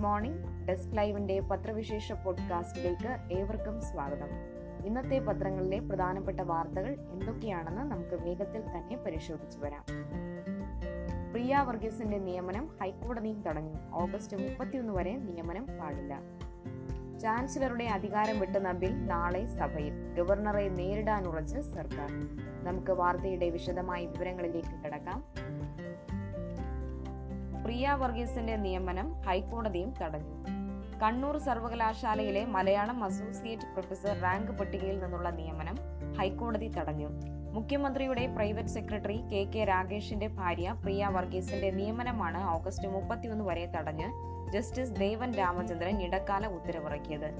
Morning. Desk ലൈവിന്റെ പത്രവിശേഷ പോഡ്കാസ്റ്റിലേക്ക് ഏവർക്കും സ്വാഗതം. ഇന്നത്തെ പത്രങ്ങളിലെ പ്രധാനപ്പെട്ട വാർത്തകൾ എന്തൊക്കെയാണെന്ന് നമുക്ക് വേഗത്തിൽ തന്നെ പരിശോധിച്ചു വരാം. പ്രിയ വർഗീസിന്റെ നിയമനം ഹൈക്കോടതിയും തടഞ്ഞു. ഓഗസ്റ്റ് മുപ്പത്തിയൊന്ന് വരെ നിയമനം പാടില്ല. ചാൻസലറുടെ അധികാരം വിട്ടുന്ന ബിൽ നാളെ സഭയിൽ. ഗവർണറെ നേരിടാനുറച്ച് സർക്കാർ. നമുക്ക് വാർത്തയുടെ വിശദമായ വിവരങ്ങളിലേക്ക് കിടക്കാം. പ്രിയ വർഗീസിന്റെ നിയമനം ഹൈക്കോടതിയും തടഞ്ഞു. കണ്ണൂർ സർവകലാശാലയിലെ മലയാളം അസോസിയേറ്റ് പ്രൊഫസർ റാങ്ക് പട്ടികയിൽ നിന്നുള്ള നിയമനം ഹൈക്കോടതി തടഞ്ഞു. മുഖ്യമന്ത്രിയുടെ പ്രൈവറ്റ് സെക്രട്ടറി കെ കെ രാഗേഷിന്റെ ഭാര്യ പ്രിയ വർഗീസിന്റെ നിയമനമാണ് ഓഗസ്റ്റ് മുപ്പത്തിയൊന്ന് വരെ തടഞ്ഞ് ജസ്റ്റിസ് ദേവൻ രാമചന്ദ്രൻ ഇടക്കാല ഉത്തരവിറക്കിയത്.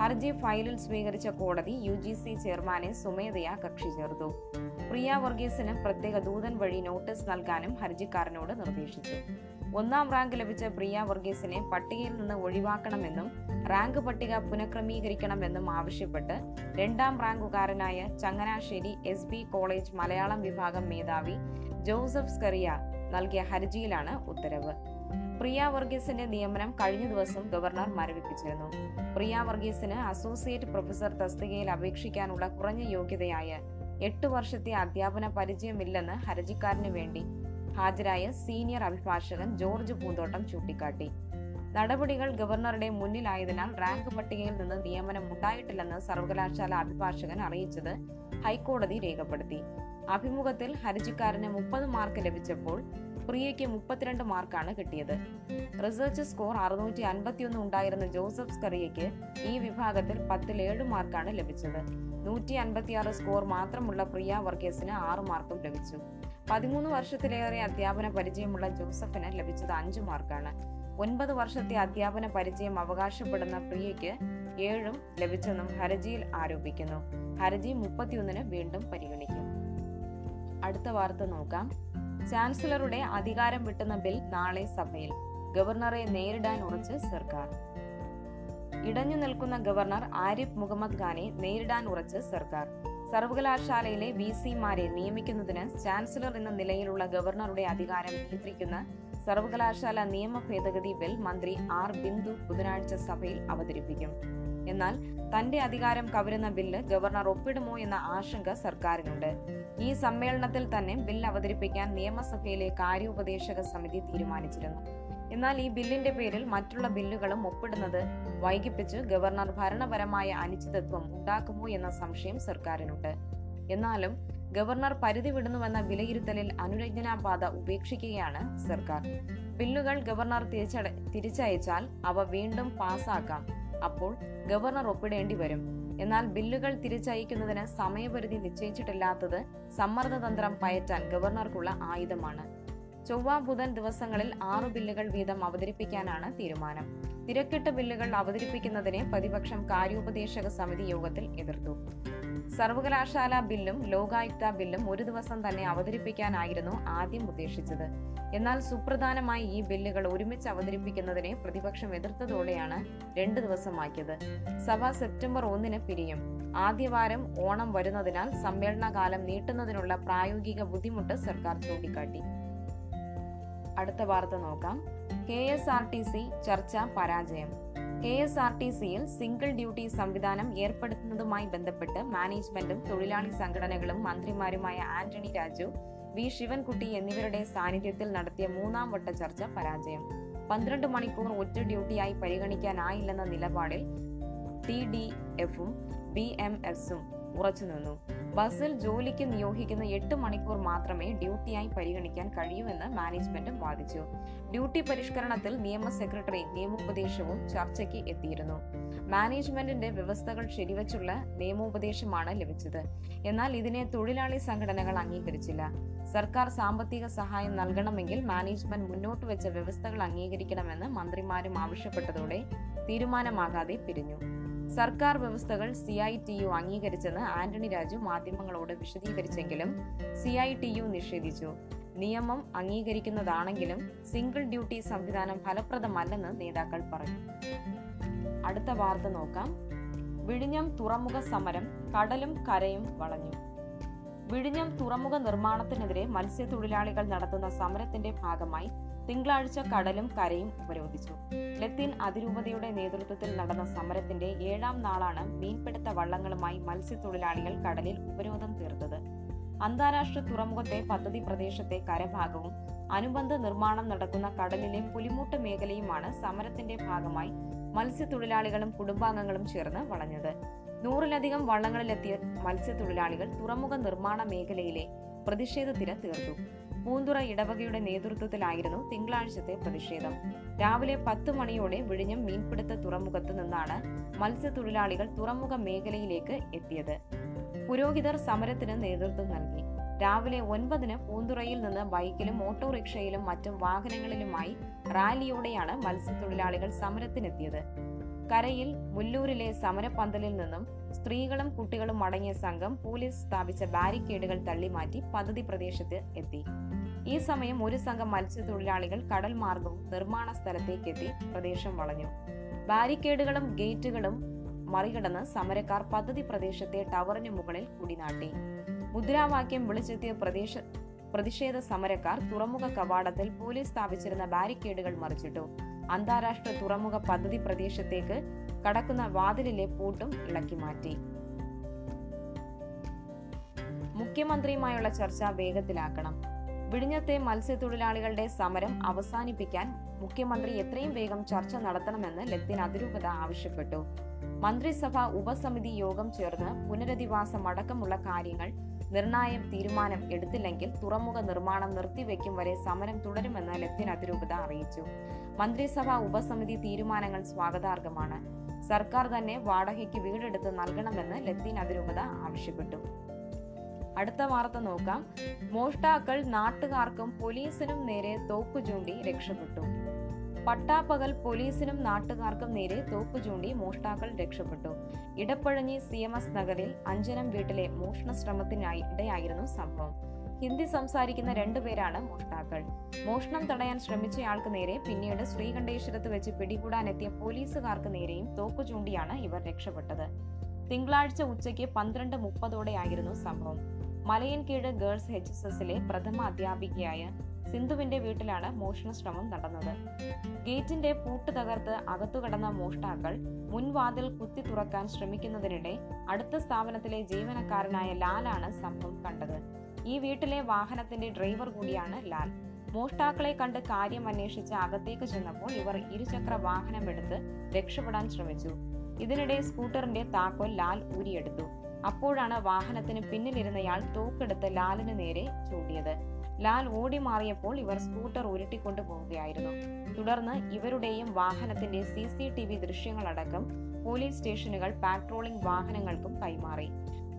ഹർജി ഫയലിൽ സ്വീകരിച്ച കോടതി യു ജി സി ചെയർമാനെ സ്വമേധയാ കക്ഷി ചേർത്തു. പ്രിയ വർഗീസിന് പ്രത്യേക ദൂതൻ വഴി നോട്ടീസ് നൽകാനും ഹർജിക്കാരനോട് നിർദ്ദേശിച്ചു. ഒന്നാം റാങ്ക് ലഭിച്ച പ്രിയ വർഗീസിനെ പട്ടികയിൽ നിന്ന് ഒഴിവാക്കണമെന്നും റാങ്ക് പട്ടിക പുനഃക്രമീകരിക്കണമെന്നും ആവശ്യപ്പെട്ട് രണ്ടാം റാങ്കുകാരനായ Changanassery S B college Malayalam വിഭാഗം മേധാവി ജോസഫ് സ്കറിയ നൽകിയ ഹർജിയിലാണ് ഉത്തരവ്. പ്രിയ വർഗീസിന്റെ നിയമനം കഴിഞ്ഞ ദിവസം ഗവർണർ മരവിപ്പിച്ചിരുന്നു. പ്രിയ വർഗീസിന് അസോസിയേറ്റ് പ്രൊഫസർ തസ്തികയിൽ അപേക്ഷിക്കാനുള്ള കുറഞ്ഞ യോഗ്യതയായ എട്ട് വർഷത്തെ അധ്യാപന പരിചയമില്ലെന്ന് ഹർജിക്കാരന് വേണ്ടി ഹാജരായ സീനിയർ അഭിഭാഷകൻ ജോർജ് പൂന്തോട്ടം ചൂണ്ടിക്കാട്ടി. നടപടികൾ ഗവർണറുടെ മുന്നിലായതിനാൽ റാങ്ക് പട്ടികയിൽ നിന്ന് നിയമനം ഉണ്ടായിട്ടില്ലെന്ന് സർവകലാശാല അഭിഭാഷകൻ അറിയിച്ചത് ഹൈക്കോടതി രേഖപ്പെടുത്തി. അഭിമുഖത്തിൽ ഹർജിക്കാരന് മുപ്പത് മാർക്ക് ലഭിച്ചപ്പോൾ പ്രിയയ്ക്ക് മുപ്പത്തിരണ്ട് മാർക്കാണ് കിട്ടിയത്. റിസർച്ച് സ്കോർ അറുന്നൂറ്റി അൻപത്തിയൊന്ന് ഉണ്ടായിരുന്ന ജോസഫ് സ്കറിയയ്ക്ക് ഈ വിഭാഗത്തിൽ പത്തിൽ ഏഴ് മാർക്കാണ് ലഭിച്ചത്. നൂറ്റി അൻപത്തിയാറ് സ്കോർ മാത്രമുള്ള പ്രിയ വർഗീസിന് ആറ് മാർക്കും ലഭിച്ചു. പതിമൂന്ന് വർഷത്തിലേറെ അധ്യാപന പരിചയമുള്ള ജോസഫിന് ലഭിച്ചത് അഞ്ചു മാർക്കാണ്. ഒൻപത് വർഷത്തെ അധ്യാപന പരിചയം അവകാശപ്പെടുന്ന പ്രിയയ്ക്ക് ഏഴും ലഭിച്ചെന്നും ഹർജിയിൽ ആരോപിക്കുന്നു. ഹർജി മുപ്പത്തിയൊന്നിന് വീണ്ടും പരിഗണിക്കും. അടുത്ത വാർത്ത നോക്കാം. ചാൻസലറുടെ അധികാരം വിട്ടുന്ന ബിൽ നാളെ സഭയിൽ. ഗവർണറെ നേരിടാൻ ഉറച്ച് സർക്കാർ. ഇടഞ്ഞു നിൽക്കുന്ന ഗവർണർ ആരിഫ് മുഹമ്മദ് ഖാനെ നേരിടാൻ ഉറച്ച് സർക്കാർ. സർവകലാശാലയിലെ വി സിമാരെ നിയമിക്കുന്നതിന് ചാൻസലർ എന്ന നിലയിലുള്ള ഗവർണറുടെ അധികാരം നിയന്ത്രിക്കുന്ന സർവകലാശാല നിയമ ഭേദഗതി ബിൽ മന്ത്രി ആർ ബിന്ദു ബുധനാഴ്ച സഭയിൽ അവതരിപ്പിക്കും. എന്നാൽ തന്റെ അധികാരം കവരുന്ന ബില്ല് ഗവർണർ ഒപ്പിടുമോ എന്ന ആശങ്ക സർക്കാരിനുണ്ട്. ഈ സമ്മേളനത്തിൽ തന്നെ ബിൽ അവതരിപ്പിക്കാൻ നിയമസഭയിലെ കാര്യോപദേശക സമിതി തീരുമാനിച്ചിരുന്നു. എന്നാൽ ഈ ബില്ലിന്റെ പേരിൽ മറ്റുള്ള ബില്ലുകളും ഒപ്പിടുന്നത് വൈകിപ്പിച്ച് ഗവർണർ ഭരണപരമായ അനിശ്ചിതത്വം ഉണ്ടാക്കുമോ എന്ന സംശയം സർക്കാരിനുണ്ട്. എന്നാലും ഗവർണർ പരിധി വിടുന്നുവെന്ന വിലയിരുത്തലിൽ അനുരഞ്ജനാപാത ഉപേക്ഷിക്കുകയാണ് സർക്കാർ. ബില്ലുകൾ ഗവർണർ തിരിച്ചട തിരിച്ചയച്ചാൽ അവ വീണ്ടും പാസാക്കാം. അപ്പോൾ ഗവർണർ ഒപ്പിടേണ്ടി വരും. എന്നാൽ ബില്ലുകൾ തിരിച്ചയക്കുന്നതിന് സമയപരിധി നിശ്ചയിച്ചിട്ടില്ലാത്തത് സമ്മർദ്ദതന്ത്രം പയറ്റാൻ ഗവർണർക്കുള്ള ആയുധമാണ്. ചൊവ്വ ബുധൻ ദിവസങ്ങളിൽ ആറ് ബില്ലുകൾ വീതം അവതരിപ്പിക്കാനാണ് തീരുമാനം. തിരക്കിട്ട ബില്ലുകൾ അവതരിപ്പിക്കുന്നതിനെ പ്രതിപക്ഷം കാര്യോപദേശക സമിതി യോഗത്തിൽ എതിർത്തു. സർവകലാശാല ബില്ലും ലോകായുക്ത ബില്ലും ഒരു ദിവസം തന്നെ അവതരിപ്പിക്കാനായിരുന്നു ആദ്യം ഉദ്ദേശിച്ചത്. എന്നാൽ സുപ്രധാനമായി ഈ ബില്ലുകൾ ഒരുമിച്ച് അവതരിപ്പിക്കുന്നതിനെ പ്രതിപക്ഷം എതിർത്തതോടെയാണ് രണ്ടു ദിവസമാക്കിയത്. സഭ സെപ്റ്റംബർ ഒന്നിന് പിരിയും. ആദ്യവാരം ഓണം വരുന്നതിനാൽ സമ്മേളനകാലം നീട്ടുന്നതിനുള്ള പ്രായോഗിക ബുദ്ധിമുട്ട് സർക്കാർ ചൂണ്ടിക്കാട്ടി. അടുത്ത വാർത്ത നോക്കാം. K S R T C ചർച്ച പരാജയം. കെ എസ് ആർ ടി സിയിൽ സിംഗിൾ ഡ്യൂട്ടി സംവിധാനം ഏർപ്പെടുത്തുന്നതുമായി ബന്ധപ്പെട്ട് മാനേജ്മെന്റും തൊഴിലാളി സംഘടനകളും മന്ത്രിമാരുമായ ആന്റണി രാജു വി ശിവൻകുട്ടി എന്നിവരുടെ സാന്നിധ്യത്തിൽ നടത്തിയ മൂന്നാം വട്ട ചർച്ച പരാജയം. പന്ത്രണ്ട് മണിക്കൂർ ഒറ്റ ഡ്യൂട്ടിയായി പരിഗണിക്കാനായില്ലെന്ന നിലപാടിൽ ടി ഡി എഫും ബി എം എസും ഉറച്ചുനിന്നു ബസ്സിൽ ജോലിക്ക് നിയോഗിക്കുന്ന എട്ട് മണിക്കൂർ മാത്രമേ ഡ്യൂട്ടിയായി പരിഗണിക്കാൻ കഴിയൂവെന്ന് മാനേജ്മെന്റ് വാദിച്ചു. ഡ്യൂട്ടി പരിഷ്കരണത്തിൽ നിയമ സെക്രട്ടറി നിയമോപദേശവും ചർച്ചയ്ക്ക് എത്തിയിരുന്നു. മാനേജ്മെന്റിന്റെ വ്യവസ്ഥകൾ ശരിവച്ചുള്ള നിയമോപദേശമാണ് ലഭിച്ചത്. എന്നാൽ ഇതിനെ തൊഴിലാളി സംഘടനകൾ അംഗീകരിച്ചില്ല. സർക്കാർ സാമ്പത്തിക സഹായം നൽകണമെങ്കിൽ മാനേജ്മെന്റ് മുന്നോട്ട് വെച്ച വ്യവസ്ഥകൾ അംഗീകരിക്കണമെന്ന് മന്ത്രിമാരും ആവശ്യപ്പെട്ടതോടെ തീരുമാനമാകാതെ പിരിഞ്ഞു. സർക്കാർ വ്യവസ്ഥകൾ സി ഐ ടി യു അംഗീകരിച്ചെന്ന് ആന്റണി രാജു മാധ്യമങ്ങളോട് വിശദീകരിച്ചെങ്കിലും സി ഐ ടി യു നിഷേധിച്ചു. നിയമം അംഗീകരിക്കുന്നതാണെങ്കിലും സിംഗിൾ ഡ്യൂട്ടി സംവിധാനം ഫലപ്രദമല്ലെന്ന് നേതാക്കൾ പറഞ്ഞു. അടുത്ത വാർത്ത നോക്കാം. വിഴിഞ്ഞം തുറമുഖ സമരം കടലും കരയും വളഞ്ഞു. വിഴിഞ്ഞം തുറമുഖ നിർമ്മാണത്തിനെതിരെ മത്സ്യത്തൊഴിലാളികൾ നടത്തുന്ന സമരത്തിന്റെ ഭാഗമായി തിങ്കളാഴ്ച കടലും കരയും ഉപരോധിച്ചു. ലത്തീൻ അതിരൂപതയുടെ നേതൃത്വത്തിൽ നടന്ന സമരത്തിന്റെ ഏഴാം നാളാണ് മീൻപിടുത്ത വള്ളങ്ങളുമായി മത്സ്യത്തൊഴിലാളികൾ കടലിൽ ഉപരോധം തീർത്തത്. അന്താരാഷ്ട്ര തുറമുഖത്തെ പദ്ധതി പ്രദേശത്തെ കരഭാഗവും അനുബന്ധ നിർമ്മാണം നടക്കുന്ന കടലിലെ പുലിമൂട്ട് മേഖലയുമാണ് സമരത്തിന്റെ ഭാഗമായി മത്സ്യത്തൊഴിലാളികളും കുടുംബാംഗങ്ങളും ചേർന്ന് വളഞ്ഞത്. നൂറിലധികം വള്ളങ്ങളിലെത്തിയ മത്സ്യത്തൊഴിലാളികൾ തുറമുഖ നിർമ്മാണ മേഖലയിലെ പ്രതിഷേധത്തിന് തീർത്തു. പൂന്തുറ ഇടവകയുടെ നേതൃത്വത്തിലായിരുന്നു തിങ്കളാഴ്ചത്തെ പ്രതിഷേധം. രാവിലെ പത്ത് മണിയോടെ വിഴിഞ്ഞം മീൻപിടുത്ത തുറമുഖത്ത് നിന്നാണ് മത്സ്യത്തൊഴിലാളികൾ തുറമുഖ മേഖലയിലേക്ക് എത്തിയത്. പുരോഹിതർ സമരത്തിന് നേതൃത്വം നൽകി. രാവിലെ ഒൻപതിന് പൂന്തുറയിൽ നിന്ന് ബൈക്കിലും ഓട്ടോറിക്ഷയിലും മറ്റും വാഹനങ്ങളിലുമായി റാലിയോടെയാണ് മത്സ്യത്തൊഴിലാളികൾ സമരത്തിനെത്തിയത്. കരയിൽ മുല്ലൂരിലെ സമരപന്തലിൽ നിന്നും സ്ത്രീകളും കുട്ടികളും അടങ്ങിയ സംഘം പോലീസ് സ്ഥാപിച്ച ബാരിക്കേഡുകൾ തള്ളിമാറ്റി പദ്ധതി പ്രദേശത്ത് എത്തി. ഈ സമയം ഒരു സംഘം മത്സ്യത്തൊഴിലാളികൾ കടൽ മാർഗവും നിർമ്മാണ സ്ഥലത്തേക്കെത്തി പ്രദേശം വളഞ്ഞു. ബാരിക്കേഡുകളും ഗേറ്റുകളും മറികടന്ന് സമരക്കാർ പദ്ധതി പ്രദേശത്തെ ടവറിന് മുകളിൽ കുടിനാട്ടി. മുദ്രാവാക്യം വിളിച്ചെത്തിയ പ്രദേശ പ്രതിഷേധ സമരക്കാർ തുറമുഖ കവാടത്തിൽ പോലീസ് സ്ഥാപിച്ചിരുന്ന ബാരിക്കേഡുകൾ മറിച്ചിട്ടു. അന്താരാഷ്ട്ര തുറമുഖ പദ്ധതി പ്രദേശത്തേക്ക് കടക്കുന്ന വാതിലിലെ പൂട്ടും ഇളക്കി മാറ്റി. മുഖ്യമന്ത്രിയുമായുള്ള ചർച്ച വേഗത്തിലാക്കണം. വിഴിഞ്ഞത്തെ മത്സ്യത്തൊഴിലാളികളുടെ സമരം അവസാനിപ്പിക്കാൻ മുഖ്യമന്ത്രി എത്രയും വേഗം ചർച്ച നടത്തണമെന്ന് ലത്തിൻ അതിരൂപത ആവശ്യപ്പെട്ടു. മന്ത്രിസഭ ഉപസമിതി യോഗം ചേർന്ന് പുനരധിവാസം അടക്കമുള്ള കാര്യങ്ങൾ നിർണായം തീരുമാനം എടുത്തില്ലെങ്കിൽ തുറമുഖ നിർമ്മാണം നിർത്തിവെക്കും വരെ സമരം തുടരുമെന്ന് ലത്തീൻ അതിരൂപത അറിയിച്ചു. മന്ത്രിസഭാ ഉപസമിതി തീരുമാനങ്ങൾ സ്വാഗതാർഹമാണ്. സർക്കാർ തന്നെ വാടകയ്ക്ക് വീടെടുത്ത് നൽകണമെന്ന് ലത്തീൻ അതിരൂപത ആവശ്യപ്പെട്ടു. അടുത്ത വാർത്ത നോക്കാം. മോഷ്ടാക്കൾ നാട്ടുകാർക്കും പോലീസിനും നേരെ തോക്കു ചൂണ്ടി രക്ഷപ്പെട്ടു. പട്ടാപ്പകൽ പോലീസിനും നാട്ടുകാർക്കും നേരെ തോക്കു ചൂണ്ടി മോഷ്ടാക്കൾ രക്ഷപ്പെട്ടു. ഇടപ്പഴഞ്ഞി സി എം എസ് നഗറിൽ അഞ്ജനം വീട്ടിലെ മോഷണ ശ്രമത്തിനായി ഇടയായിരുന്നു സംഭവം. ഹിന്ദി സംസാരിക്കുന്ന രണ്ടുപേരാണ് മോഷ്ടാക്കൾ. മോഷണം തടയാൻ ശ്രമിച്ചയാൾക്ക് നേരെ പിന്നീട് ശ്രീകണ്ഠേശ്വരത്ത് വെച്ച് പിടികൂടാനെത്തിയ പോലീസുകാർക്ക് നേരെയും തോക്കു ചൂണ്ടിയാണ് ഇവർ രക്ഷപ്പെട്ടത്. തിങ്കളാഴ്ച ഉച്ചയ്ക്ക് പന്ത്രണ്ട് മുപ്പതോടെയായിരുന്നു സംഭവം. മലയൻകീഴ് ഗേൾസ് എച്ച് എസ് എസിലെ പ്രഥമ അധ്യാപികയായ സിന്ധുവിന്റെ വീട്ടിലാണ് മോഷണ ശ്രമം നടന്നത്. ഗേറ്റിന്റെ പൂട്ട് തകർത്ത് അകത്തു കടന്ന മോഷ്ടാക്കൾ മുൻവാതിൽ കുത്തി തുറക്കാൻ ശ്രമിക്കുന്നതിനിടെ അടുത്ത സ്ഥാപനത്തിലെ ജീവനക്കാരനായ ലാലാണ് സംഭവം കണ്ടത്. ഈ വീട്ടിലെ വാഹനത്തിന്റെ ഡ്രൈവർ കൂടിയാണ് ലാൽ. മോഷ്ടാക്കളെ കണ്ട് കാര്യം അന്വേഷിച്ച് അകത്തേക്ക് ചെന്നപ്പോൾ ഇവർ ഇരുചക്ര വാഹനമെടുത്ത് രക്ഷപ്പെടാൻ ശ്രമിച്ചു. ഇതിനിടെ സ്കൂട്ടറിന്റെ താക്കോൽ ലാൽ ഊരിയെടുത്തു. അപ്പോഴാണ് വാഹനത്തിന് പിന്നിലിരുന്നയാൾ തോക്കെടുത്ത് ലാലിന് നേരെ ചൂണ്ടിയത്. ലാൽ ഓടി മാറിയപ്പോൾ ഇവർ സ്കൂട്ടർ ഉരുട്ടിക്കൊണ്ടു പോവുകയായിരുന്നു. തുടർന്ന് ഇവരുടെയും വാഹനത്തിന്റെ സി സി ടി വി ദൃശ്യങ്ങളടക്കം പോലീസ് സ്റ്റേഷനുകൾ പാട്രോളിംഗ് വാഹനങ്ങൾക്കും കൈമാറി.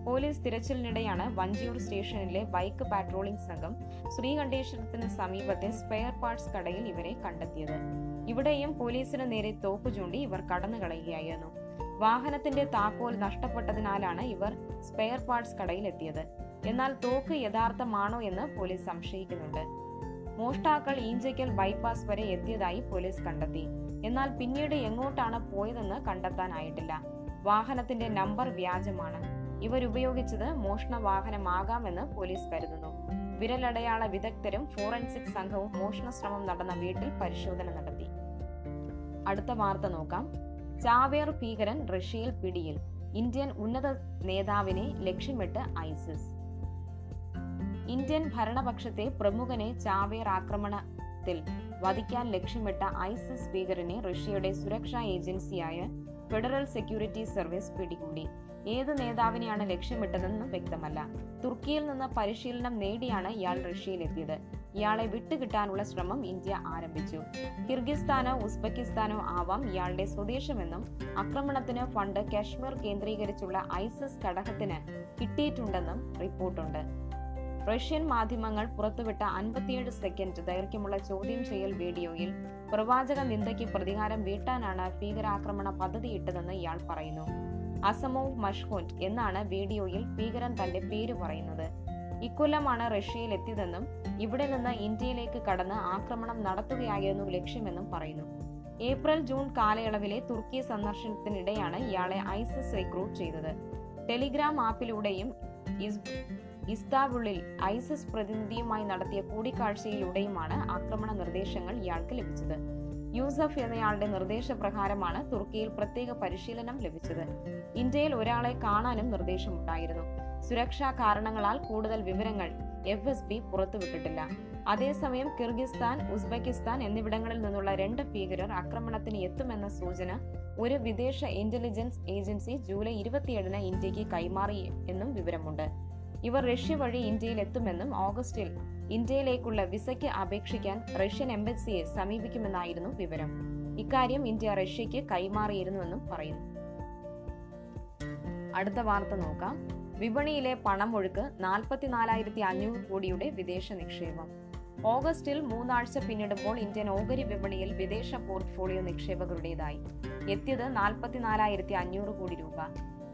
പോലീസ് തിരച്ചിലിനിടെയാണ് വഞ്ചിയൂർ സ്റ്റേഷനിലെ ബൈക്ക് പാട്രോളിംഗ് സംഘം ശ്രീകണ്ഠേശ്വരത്തിന് സമീപത്തെ സ്പെയർ പാർട്സ് കടയിൽ ഇവരെ കണ്ടെത്തിയത്. ഇവിടെയും പോലീസിന് നേരെ തോക്ക് ചൂണ്ടി ഇവർ കടന്നുകളയുകയായിരുന്നു. വാഹനത്തിന്റെ താക്കോൽ നഷ്ടപ്പെട്ടതിനാലാണ് ഇവർ സ്പെയർ പാർട്സ് കടയിൽ എത്തിയത് എന്നാൽ തോക്ക് യഥാർത്ഥമാണോ എന്ന് പോലീസ് സംശയിക്കുന്നുണ്ട്. മോഷ്ടാക്കൾ ഈഞ്ചയ്ക്കൽ ബൈപ്പാസ് വരെ എത്തിയതായി പോലീസ് കണ്ടെത്തി. എന്നാൽ പിന്നീട് എങ്ങോട്ടാണ് പോയതെന്ന് കണ്ടെത്താനായിട്ടില്ല. വാഹനത്തിന്റെ നമ്പർ വ്യാജമാണ്. ഇവരുപയോഗിച്ചത് മോഷണ വാഹനമാകാമെന്ന് പോലീസ് കരുതുന്നു. വിരലടയാള വിദഗ്ധരും ഫോറൻസിക് സംഘവും മോഷണ ശ്രമം നടന്ന വീട്ടിൽ പരിശോധന നടത്തി. അടുത്ത വാർത്ത നോക്കാം. ചാവേർ ഭീകരൻ റഷ്യയിൽ പിടിയിൽ. ഇന്ത്യൻ ഉന്നത നേതാവിനെ ലക്ഷ്യമിട്ട് ഐസിസ്. ഇന്ത്യൻ ഭരണപക്ഷത്തെ പ്രമുഖനെ ചാവേർ ആക്രമണത്തിൽ വധിക്കാൻ ലക്ഷ്യമിട്ട ഐസിസ് ഭീകരനെ റഷ്യയുടെ സുരക്ഷാ ഏജൻസിയായ ഫെഡറൽ സെക്യൂരിറ്റി സർവീസ് പിടികൂടി. ഏത് നേതാവിനെയാണ് ലക്ഷ്യമിട്ടതെന്ന് വ്യക്തമല്ല. തുർക്കിയിൽ നിന്ന് പരിശീലനം നേടിയാണ് ഇയാൾ റഷ്യയിലെത്തിയത്. ഇയാളെ വിട്ടുകിട്ടാനുള്ള ശ്രമം ഇന്ത്യ ആരംഭിച്ചു. കിർഗിസ്ഥാനോ ഉസ്ബെക്കിസ്ഥാനോ ആവാം ഇയാളുടെ സ്വദേശമെന്നും ആക്രമണത്തിന് ഫണ്ട് കാശ്മീർ കേന്ദ്രീകരിച്ചുള്ള ഐസിസ് ഘടകത്തിന് കിട്ടിയിട്ടുണ്ടെന്നും റിപ്പോർട്ടുണ്ട്. റഷ്യൻ മാധ്യമങ്ങൾ പുറത്തുവിട്ട അൻപത്തിയേഴ് സെക്കൻഡ് ദൈർഘ്യമുള്ള ചോദ്യം ചെയ്യൽ വീഡിയോയിൽ പ്രവാചക നിന്ദയ്ക്ക് പ്രതികാരം വീട്ടാനാണ് ഭീകരാക്രമണ പദ്ധതിയിട്ടതെന്ന് ഇയാൾ പറയുന്നു. അസമോ മഷ്കോന്റ് എന്നാണ് വീഡിയോയിൽ ഭീകരൻ തന്റെ പേര് പറയുന്നത്. ഇക്കൊല്ലമാണ് റഷ്യയിൽ എത്തിയതെന്നും ഇവിടെ നിന്ന് ഇന്ത്യയിലേക്ക് കടന്ന് ആക്രമണം നടത്തുകയായിരുന്നു ലക്ഷ്യമെന്നും പറയുന്നു. ഏപ്രിൽ ജൂൺ കാലയളവിലെ തുർക്കി സന്ദർശനത്തിനിടെയാണ് ഇയാളെ ഐസിസ് റിക്രൂട്ട് ചെയ്തത്. ടെലിഗ്രാം ആപ്പിലൂടെയും ഇസ്താബുളിൽ ഐസിസ് പ്രതിനിധിയുമായി നടത്തിയ കൂടിക്കാഴ്ചയിലൂടെയുമാണ് ആക്രമണ നിർദ്ദേശങ്ങൾ ഇയാൾക്ക് ലഭിച്ചത്. യൂസഫ് എന്നയാളുടെ നിർദ്ദേശപ്രകാരമാണ് തുർക്കിയിൽ പ്രത്യേക പരിശീലനം ലഭിച്ചത്. ഇന്ത്യയിൽ ഒരാളെ കാണാനും നിർദ്ദേശമുണ്ടായിരുന്നു. സുരക്ഷാ കാരണങ്ങളാൽ കൂടുതൽ വിവരങ്ങൾ എഫ് എസ് ബി പുറത്തുവിട്ടിട്ടില്ല. അതേസമയം കിർഗിസ്ഥാൻ ഉസ്ബെക്കിസ്ഥാൻ എന്നിവിടങ്ങളിൽ നിന്നുള്ള രണ്ട് ഭീകരർ ആക്രമണത്തിന് എത്തുമെന്ന സൂചന ഒരു വിദേശ ഇന്റലിജൻസ് ഏജൻസി ജൂലൈ ഇരുപത്തിയേഴിന് ഇന്ത്യയ്ക്ക് കൈമാറി എന്നും വിവരമുണ്ട്. ഇവർ റഷ്യ വഴി ഇന്ത്യയിൽ എത്തുമെന്നും ഓഗസ്റ്റിൽ ഇന്ത്യയിലേക്കുള്ള വിസയ്ക്ക് അപേക്ഷിക്കാൻ റഷ്യൻ എംബസിയെ സമീപിക്കുമെന്നായിരുന്നു വിവരം. ഇക്കാര്യം ഇന്ത്യ റഷ്യയ്ക്ക് കൈമാറിയിരുന്നുവെന്നും പറയുന്നു. അടുത്ത വാർത്ത നോക്കാം. വിപണിയിലെ പണമൊഴുക്ക് നാൽപ്പത്തിനാലായിരത്തി അഞ്ഞൂറ് കോടിയുടെ വിദേശ നിക്ഷേപം. ഓഗസ്റ്റിൽ മൂന്നാഴ്ച പിന്നിടുമ്പോൾ ഇന്ത്യൻ ഓഹരി വിപണിയിൽ വിദേശ പോർട്ട്ഫോളിയോ നിക്ഷേപകരുടേതായി. എത്തിയത് നാൽപ്പത്തിനാലായിരത്തി അഞ്ഞൂറ് കോടി രൂപ.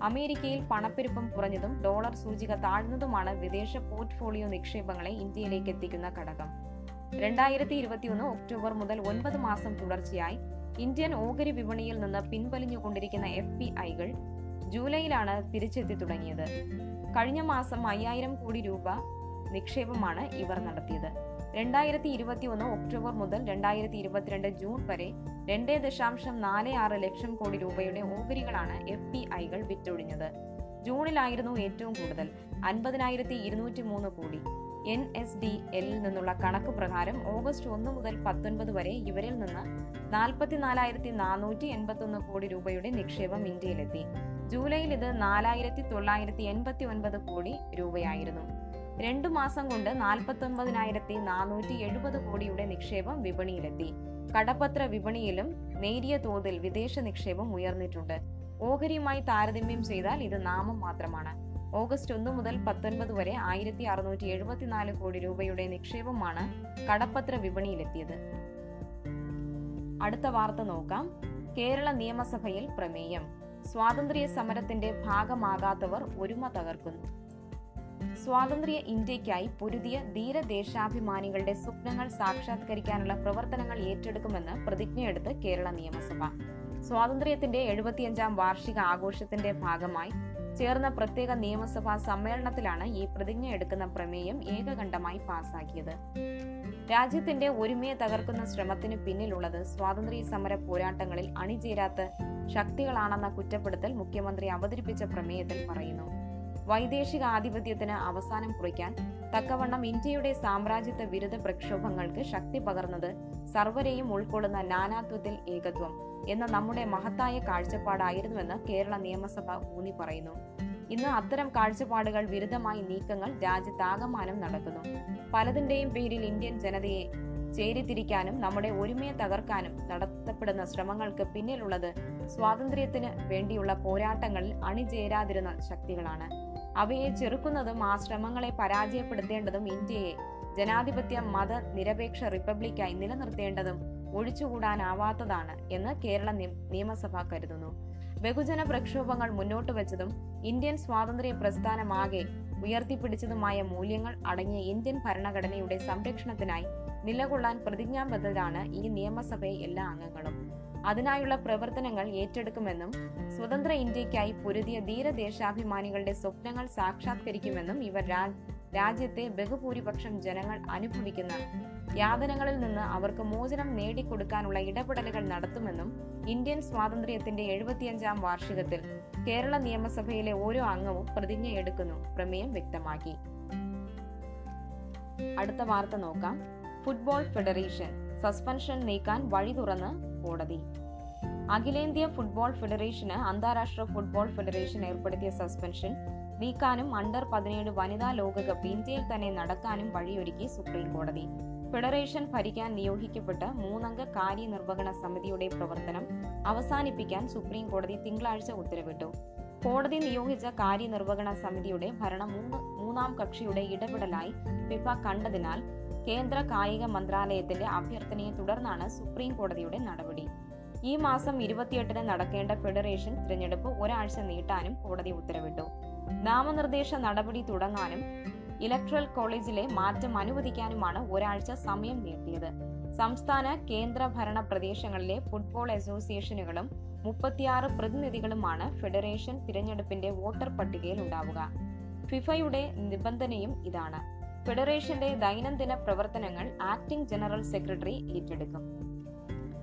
അമേരിക്കയിൽ പണപ്പെരുപ്പം കുറഞ്ഞതും ഡോളർ സൂചിക താഴ്ന്നതുമാണ് വിദേശ പോർട്ട്ഫോളിയോ നിക്ഷേപങ്ങളെ ഇന്ത്യയിലേക്ക് എത്തിക്കുന്ന ഘടകം. രണ്ടായിരത്തി ഇരുപത്തിയൊന്ന് ഒക്ടോബർ മുതൽ ഒൻപത് മാസം തുടർച്ചയായി ഇന്ത്യൻ ഓഹരി വിപണിയിൽ നിന്ന് പിൻവലിഞ്ഞുകൊണ്ടിരിക്കുന്ന എഫ് പി ഐകൾ ജൂലൈയിലാണ് തിരിച്ചെത്തി തുടങ്ങിയത്. കഴിഞ്ഞ മാസം അയ്യായിരം കോടി രൂപ നിക്ഷേപമാണ് ഇവർ നടത്തിയത്. രണ്ടായിരത്തി ഇരുപത്തി ഒന്ന് ഒക്ടോബർ മുതൽ രണ്ടായിരത്തി ഇരുപത്തിരണ്ട് ജൂൺ വരെ രണ്ട് ദശാംശം നാല് ആറ് ലക്ഷം കോടി രൂപയുടെ ഓഹരികളാണ് എഫ് പി ഐകൾ വിറ്റൊഴിഞ്ഞത്. ജൂണിലായിരുന്നു ഏറ്റവും കൂടുതൽ അൻപതിനായിരത്തി ഇരുന്നൂറ്റി മൂന്ന് കോടി. എൻ എസ് ഡി എല്ലിൽ നിന്നുള്ള കണക്ക് പ്രകാരം ഓഗസ്റ്റ് ഒന്ന് മുതൽ പത്തൊൻപത് വരെ ഇവരിൽ നിന്ന് നാൽപ്പത്തിനാലായിരത്തി നാനൂറ്റി എൺപത്തൊന്ന് കോടി രൂപയുടെ നിക്ഷേപം ഇന്ത്യയിലെത്തി. ജൂലൈയിൽ ഇത് നാലായിരത്തി തൊള്ളായിരത്തി എൺപത്തി ഒൻപത് കോടി രൂപയായിരുന്നു. രണ്ടു മാസം കൊണ്ട് നാൽപ്പത്തൊൻപതിനായിരത്തി നാനൂറ്റി എഴുപത് കോടിയുടെ നിക്ഷേപം വിപണിയിലെത്തി. കടപ്പത്ര വിപണിയിലും നേരിയ തോതിൽ വിദേശ നിക്ഷേപം ഉയർന്നിട്ടുണ്ട്. ഓഹരിയുമായി താരതമ്യം ചെയ്താൽ ഇത് നാമം മാത്രമാണ്. ഓഗസ്റ്റ് ഒന്ന് മുതൽ പത്തൊൻപത് വരെ ആയിരത്തി അറുന്നൂറ്റി എഴുപത്തിനാല് കോടി രൂപയുടെ നിക്ഷേപമാണ് കടപ്പത്ര വിപണിയിലെത്തിയത്. അടുത്ത വാർത്ത നോക്കാം. കേരള നിയമസഭയിൽ പ്രമേയം. സ്വാതന്ത്ര്യ സമരത്തിന്റെ ഭാഗമാകാത്തവർ ഒരുമ തകർക്കുന്നു. സ്വാതന്ത്ര്യ ഇന്ത്യയ്ക്കായി പൊരുതിയ ധീരദേശാഭിമാനികളുടെ സ്വപ്നങ്ങൾ സാക്ഷാത്കരിക്കാനുള്ള പ്രവർത്തനങ്ങൾ ഏറ്റെടുക്കുമെന്ന് പ്രതിജ്ഞയെടുത്ത് കേരള നിയമസഭ. സ്വാതന്ത്ര്യത്തിന്റെ എഴുപത്തിയഞ്ചാം വാർഷിക ആഘോഷത്തിന്റെ ഭാഗമായി ചേർന്ന പ്രത്യേക നിയമസഭാ സമ്മേളനത്തിലാണ് ഈ പ്രതിജ്ഞ എടുക്കുന്ന പ്രമേയം ഏകകണ്ഠമായി പാസാക്കിയത്. രാജ്യത്തിന്റെ ഒരുമയെ തകർക്കുന്ന ശ്രമത്തിന് പിന്നിലുള്ളത് സ്വാതന്ത്ര്യ സമര പോരാട്ടങ്ങളിൽ അണിചേരാത്ത ശക്തികളാണെന്ന കുറ്റപ്പെടുത്തൽ മുഖ്യമന്ത്രി അവതരിപ്പിച്ച പ്രമേയത്തിൽ പറയുന്നു. വൈദേശിക ആധിപത്യത്തിന് അവസാനം കുറിക്കാൻ തക്കവണ്ണം ഇന്ത്യയുടെ സാമ്രാജ്യത്വ വിരുദ്ധ പ്രക്ഷോഭങ്ങൾക്ക് ശക്തി പകർന്നത് സർവരെയും ഉൾക്കൊള്ളുന്ന നാനാത്വത്തിൽ ഏകത്വം എന്ന നമ്മുടെ മഹത്തായ കാഴ്ചപ്പാടായിരുന്നുവെന്ന് കേരള നിയമസഭ ഊന്നി പറയുന്നു. ഇന്ന് അത്തരം കാഴ്ചപ്പാടുകൾ വിരുദ്ധമായി നീക്കങ്ങൾ രാജ്യത്താകമാനം നടക്കുന്നു. പലതിന്റെയും പേരിൽ ഇന്ത്യൻ ജനതയെ ചേരിതിരിക്കാനും നമ്മുടെ ഒരുമയെ തകർക്കാനും നടത്തപ്പെടുന്ന ശ്രമങ്ങൾക്ക് പിന്നിലുള്ളത് സ്വാതന്ത്ര്യത്തിന് വേണ്ടിയുള്ള പോരാട്ടങ്ങളിൽ അണിചേരാതിരുന്ന ശക്തികളാണ്. അവയെ ചെറുക്കുന്നതും ആ ശ്രമങ്ങളെ പരാജയപ്പെടുത്തേണ്ടതും ഇന്ത്യയെ ജനാധിപത്യ മത നിരപേക്ഷ റിപ്പബ്ലിക്കായി നിലനിർത്തേണ്ടതും ഒഴിച്ചുകൂടാനാവാത്തതാണ് എന്ന് കേരള നിയമസഭ കരുതുന്നു. ബഹുജന പ്രക്ഷോഭങ്ങൾ മുന്നോട്ട് വെച്ചതും ഇന്ത്യൻ സ്വാതന്ത്ര്യ പ്രസ്ഥാനമാകെ ഉയർത്തിപ്പിടിച്ചതുമായ മൂല്യങ്ങൾ അടങ്ങിയ ഇന്ത്യൻ ഭരണഘടനയുടെ സംരക്ഷണത്തിനായി നിലകൊള്ളാൻ പ്രതിജ്ഞാബദ്ധരാണ് ഈ നിയമസഭയെ എല്ലാ അംഗങ്ങളും. അതിനായുള്ള പ്രവർത്തനങ്ങൾ ഏറ്റെടുക്കുമെന്നും സ്വതന്ത്ര ഇന്ത്യയ്ക്കായി പൊരുതിയ ധീരദേശാഭിമാനികളുടെ സ്വപ്നങ്ങൾ സാക്ഷാത്കരിക്കുമെന്നും ഇവർ രാജ്യത്തെ ബഹുഭൂരിപക്ഷം ജനങ്ങൾ അനുഭവിക്കുന്ന യാതനകളിൽ നിന്ന് അവർക്ക് മോചനം നേടിക്കൊടുക്കാനുള്ള ഇടപെടലുകൾ നടത്തുമെന്നും ഇന്ത്യൻ സ്വാതന്ത്ര്യത്തിന്റെ എഴുപത്തിയഞ്ചാം വാർഷികത്തിൽ കേരള നിയമസഭയിലെ ഓരോ അംഗവും പ്രതിജ്ഞ എടുക്കുന്നു. പ്രമേയം വ്യക്തമാക്കി. അടുത്ത വാർത്ത നോക്കാം. ഫുട്ബോൾ ഫെഡറേഷൻ സസ്പെൻഷൻ നീക്കാൻ വഴി തുറന്ന് കോടതി. അഖിലേന്ത്യാ ഫുട്ബോൾ ഫെഡറേഷന് അന്താരാഷ്ട്ര ഫുട്ബോൾ ഫെഡറേഷൻ ഏർപ്പെടുത്തിയ സസ്പെൻഷൻ നീക്കാനും അണ്ടർ പതിനേഴ് വനിതാ ലോകകപ്പ് ഇന്ത്യയിൽ തന്നെ നടക്കാനും വഴിയൊരുക്കി സുപ്രീം കോടതി. ഫെഡറേഷൻ ഭരിക്കാൻ നിയോഗിക്കപ്പെട്ട മൂന്നംഗ കാര്യനിർവഹണ സമിതിയുടെ പ്രവർത്തനം അവസാനിപ്പിക്കാൻ സുപ്രീം കോടതി തിങ്കളാഴ്ച ഉത്തരവിട്ടു. കോടതി നിയോഗിച്ച കാര്യനിർവഹണ സമിതിയുടെ ഭരണം മൂന്ന് മൂന്നാം കക്ഷിയുടെ ഇടപെടലായി ഫിഫ കണ്ടതിനാൽ കേന്ദ്ര കായിക മന്ത്രാലയത്തിന്റെ അഭ്യർത്ഥനയെ തുടർന്നാണ് സുപ്രീം കോടതിയുടെ നടപടി. ഈ മാസം ഇരുപത്തിയെട്ടിന് നടക്കേണ്ട ഫെഡറേഷൻ തിരഞ്ഞെടുപ്പ് ഒരാഴ്ച നീട്ടാനും കോടതി ഉത്തരവിട്ടു. നാമനിർദ്ദേശ നടപടി തുടങ്ങാനും ഇലക്ട്രൽ കോളേജിലെ മാറ്റം അനുവദിക്കാനുമാണ് ഒരാഴ്ച സമയം നീട്ടിയത്. സംസ്ഥാന കേന്ദ്ര ഭരണ പ്രദേശങ്ങളിലെ ഫുട്ബോൾ അസോസിയേഷനുകളും മുപ്പത്തിയാറ് പ്രതിനിധികളുമാണ് ഫെഡറേഷൻ തിരഞ്ഞെടുപ്പിന്റെ വോട്ടർ പട്ടികയിൽ ഉണ്ടാവുക. ഫിഫയുടെ നിബന്ധനയും ഇതാണ്. ഫെഡറേഷന്റെ ദൈനംദിന പ്രവർത്തനങ്ങൾ ആക്ടിംഗ് ജനറൽ സെക്രട്ടറി ഏറ്റെടുക്കും.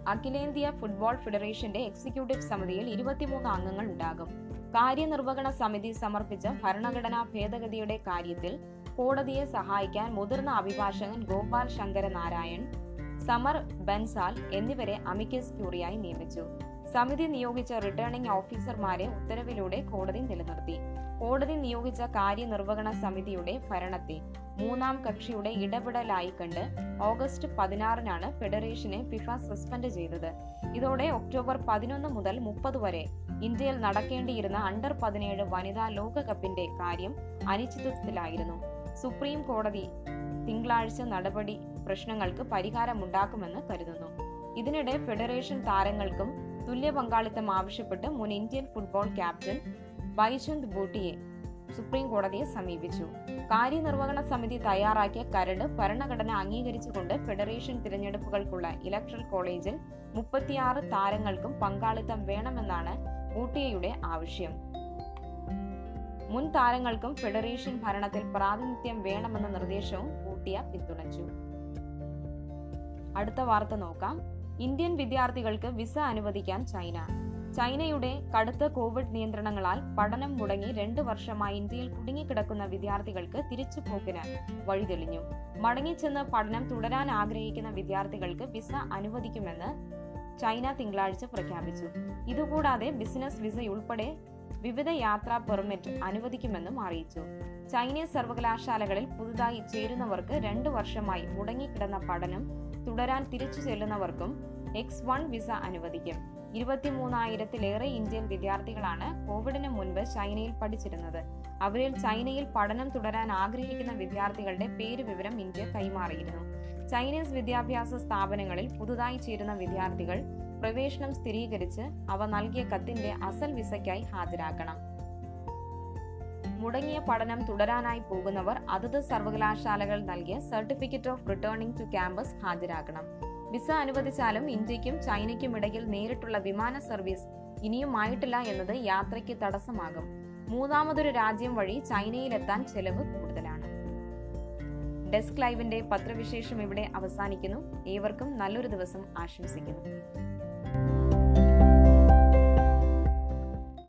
അഖിലേന്ത്യ ഫുട്ബോൾ ഫെഡറേഷന്റെ എക്സിക്യൂട്ടീവ് സമിതിയിൽ ഇരുപത്തിമൂന്ന് അംഗങ്ങൾ ഉണ്ടാകും. കാര്യനിർവഹണ സമിതി സമർപ്പിച്ച ഭരണഘടനാ ഭേദഗതിയുടെ കാര്യത്തിൽ കോടതിയെ സഹായിക്കാൻ മുതിർന്ന അഭിഭാഷകൻ ഗോപാൽ ശങ്കര നാരായൺ സമർ ബൻസാൽ എന്നിവരെ അമിക്കസ് ക്യൂറിയായി നിയമിച്ചു. സമിതി നിയോഗിച്ച റിട്ടേണിംഗ് ഓഫീസർമാരെ ഉത്തരവിലൂടെ കോടതി നിലനിർത്തി. കോടതി നിയോഗിച്ച കാര്യനിർവഹണ സമിതിയുടെ ഭരണത്തെ മൂന്നാം കക്ഷിയുടെ ഇടപെടലായി കണ്ട് ഓഗസ്റ്റ് പതിനാറിനാണ് ഫെഡറേഷനെ ഫിഫ സസ്പെൻഡ് ചെയ്തത്. ഇതോടെ ഒക്ടോബർ പതിനൊന്ന് മുതൽ മുപ്പത് വരെ ഇന്ത്യയിൽ നടക്കേണ്ടിയിരുന്ന അണ്ടർ പതിനേഴ് വനിതാ ലോകകപ്പിന്റെ കാര്യം അനിശ്ചിതത്വത്തിലായിരുന്നു. സുപ്രീം കോടതി തിങ്കളാഴ്ച നടപടി പ്രശ്നങ്ങൾക്ക് പരിഹാരമുണ്ടാക്കുമെന്ന് കരുതുന്നു. ഇതിനിടെ ഫെഡറേഷൻ താരങ്ങൾക്കും തുല്യ പങ്കാളിത്തം ആവശ്യപ്പെട്ട് മുൻ ഇന്ത്യൻ ഫുട്ബോൾ ക്യാപ്റ്റൻ ബൈചന്ദ് ബൂട്ടിയെ സുപ്രീം കോടതിയെ സമീപിച്ചു. കാര്യനിർവഹണ സമിതി തയ്യാറാക്കിയ കരട് ഭരണഘടന അംഗീകരിച്ചുകൊണ്ട് ഫെഡറേഷൻ തിരഞ്ഞെടുപ്പുകൾക്കുള്ള ഇലക്ട്രൽ കോളേജിൽ മുപ്പത്തിയാറ് താരങ്ങൾക്കും പങ്കാളിത്തം വേണമെന്നാണ് ബൂട്ടിയയുടെ ആവശ്യം. മുൻ താരങ്ങൾക്കും ഫെഡറേഷൻ ഭരണത്തിൽ പ്രാതിനിധ്യം വേണമെന്ന നിർദ്ദേശവും ബൂട്ടിയ പിന്തുണച്ചു. അടുത്ത വാർത്ത നോക്കാം. ഇന്ത്യൻ വിദ്യാർത്ഥികൾക്ക് വിസ അനുവദിക്കാൻ ചൈന. ചൈനയുടെ കടുത്ത കോവിഡ് നിയന്ത്രണങ്ങളാൽ പഠനം മുടങ്ങി രണ്ട് വർഷമായി ഇന്ത്യയിൽ കുടുങ്ങിക്കിടക്കുന്ന വിദ്യാർത്ഥികൾക്ക് തിരിച്ചുപോക്കിന് വഴിതെളിഞ്ഞു. മടങ്ങിച്ചെന്ന് പഠനം തുടരാൻ ആഗ്രഹിക്കുന്ന വിദ്യാർത്ഥികൾക്ക് വിസ അനുവദിക്കുമെന്ന് ചൈന തിങ്കളാഴ്ച പ്രഖ്യാപിച്ചു. ഇതുകൂടാതെ ബിസിനസ് വിസയുൾപ്പെടെ വിവിധ യാത്രാ പെർമിറ്റ് അനുവദിക്കുമെന്നും അറിയിച്ചു. ചൈനീസ് സർവകലാശാലകളിൽ പുതുതായി ചേരുന്നവർക്ക് രണ്ടു വർഷമായി മുടങ്ങിക്കിടന്ന പഠനം തുടരാൻ തിരിച്ചു ചെല്ലുന്നവർക്കും എക്സ് വൺ വിസ അനുവദിക്കും. ഇരുപത്തിമൂന്നായിരത്തിലേറെ ഇന്ത്യൻ വിദ്യാർത്ഥികളാണ് കോവിഡിന് മുൻപ് ചൈനയിൽ പഠിച്ചിരുന്നത്. അവരിൽ ചൈനയിൽ പഠനം തുടരാൻ ആഗ്രഹിക്കുന്ന വിദ്യാർത്ഥികളുടെ പേര് വിവരം ഇന്ത്യ കൈമാറിയിരുന്നു. ചൈനീസ് വിദ്യാഭ്യാസ സ്ഥാപനങ്ങളിൽ പുതുതായി ചേരുന്ന വിദ്യാർത്ഥികൾ പ്രവേശനം സ്ഥിരീകരിച്ച് അവ നൽകിയ കത്തിന്റെ അസൽ വിസയ്ക്കായി ഹാജരാക്കണം മുടങ്ങിയ പഠനം തുടരാനായി പോകുന്നവർ അതത് സർവകലാശാലകൾ നൽകിയ certificate of returning to campus ഹാജരാക്കണം visa അനുവദിച്ചാലും ഇന്ത്യക്കും ചൈനയ്ക്കും ഇടയിൽ നേരിട്ടുള്ള വിമാന സർവീസ് ഇനിയും ആയിട്ടില്ല എന്നത് യാത്രയ്ക്ക് തടസ്സമാകും. മൂന്നാമതൊരു രാജ്യം വഴി ചൈനയിലെത്താൻ ചെലവ് കൂടുതലാണ്. ഡെസ്ക് ലൈവിന്റെ പത്രവിശേഷം ഇവിടെ അവസാനിക്കുന്നു. ഏവർക്കും നല്ലൊരു ദിവസം ആശംസിക്കുന്നു.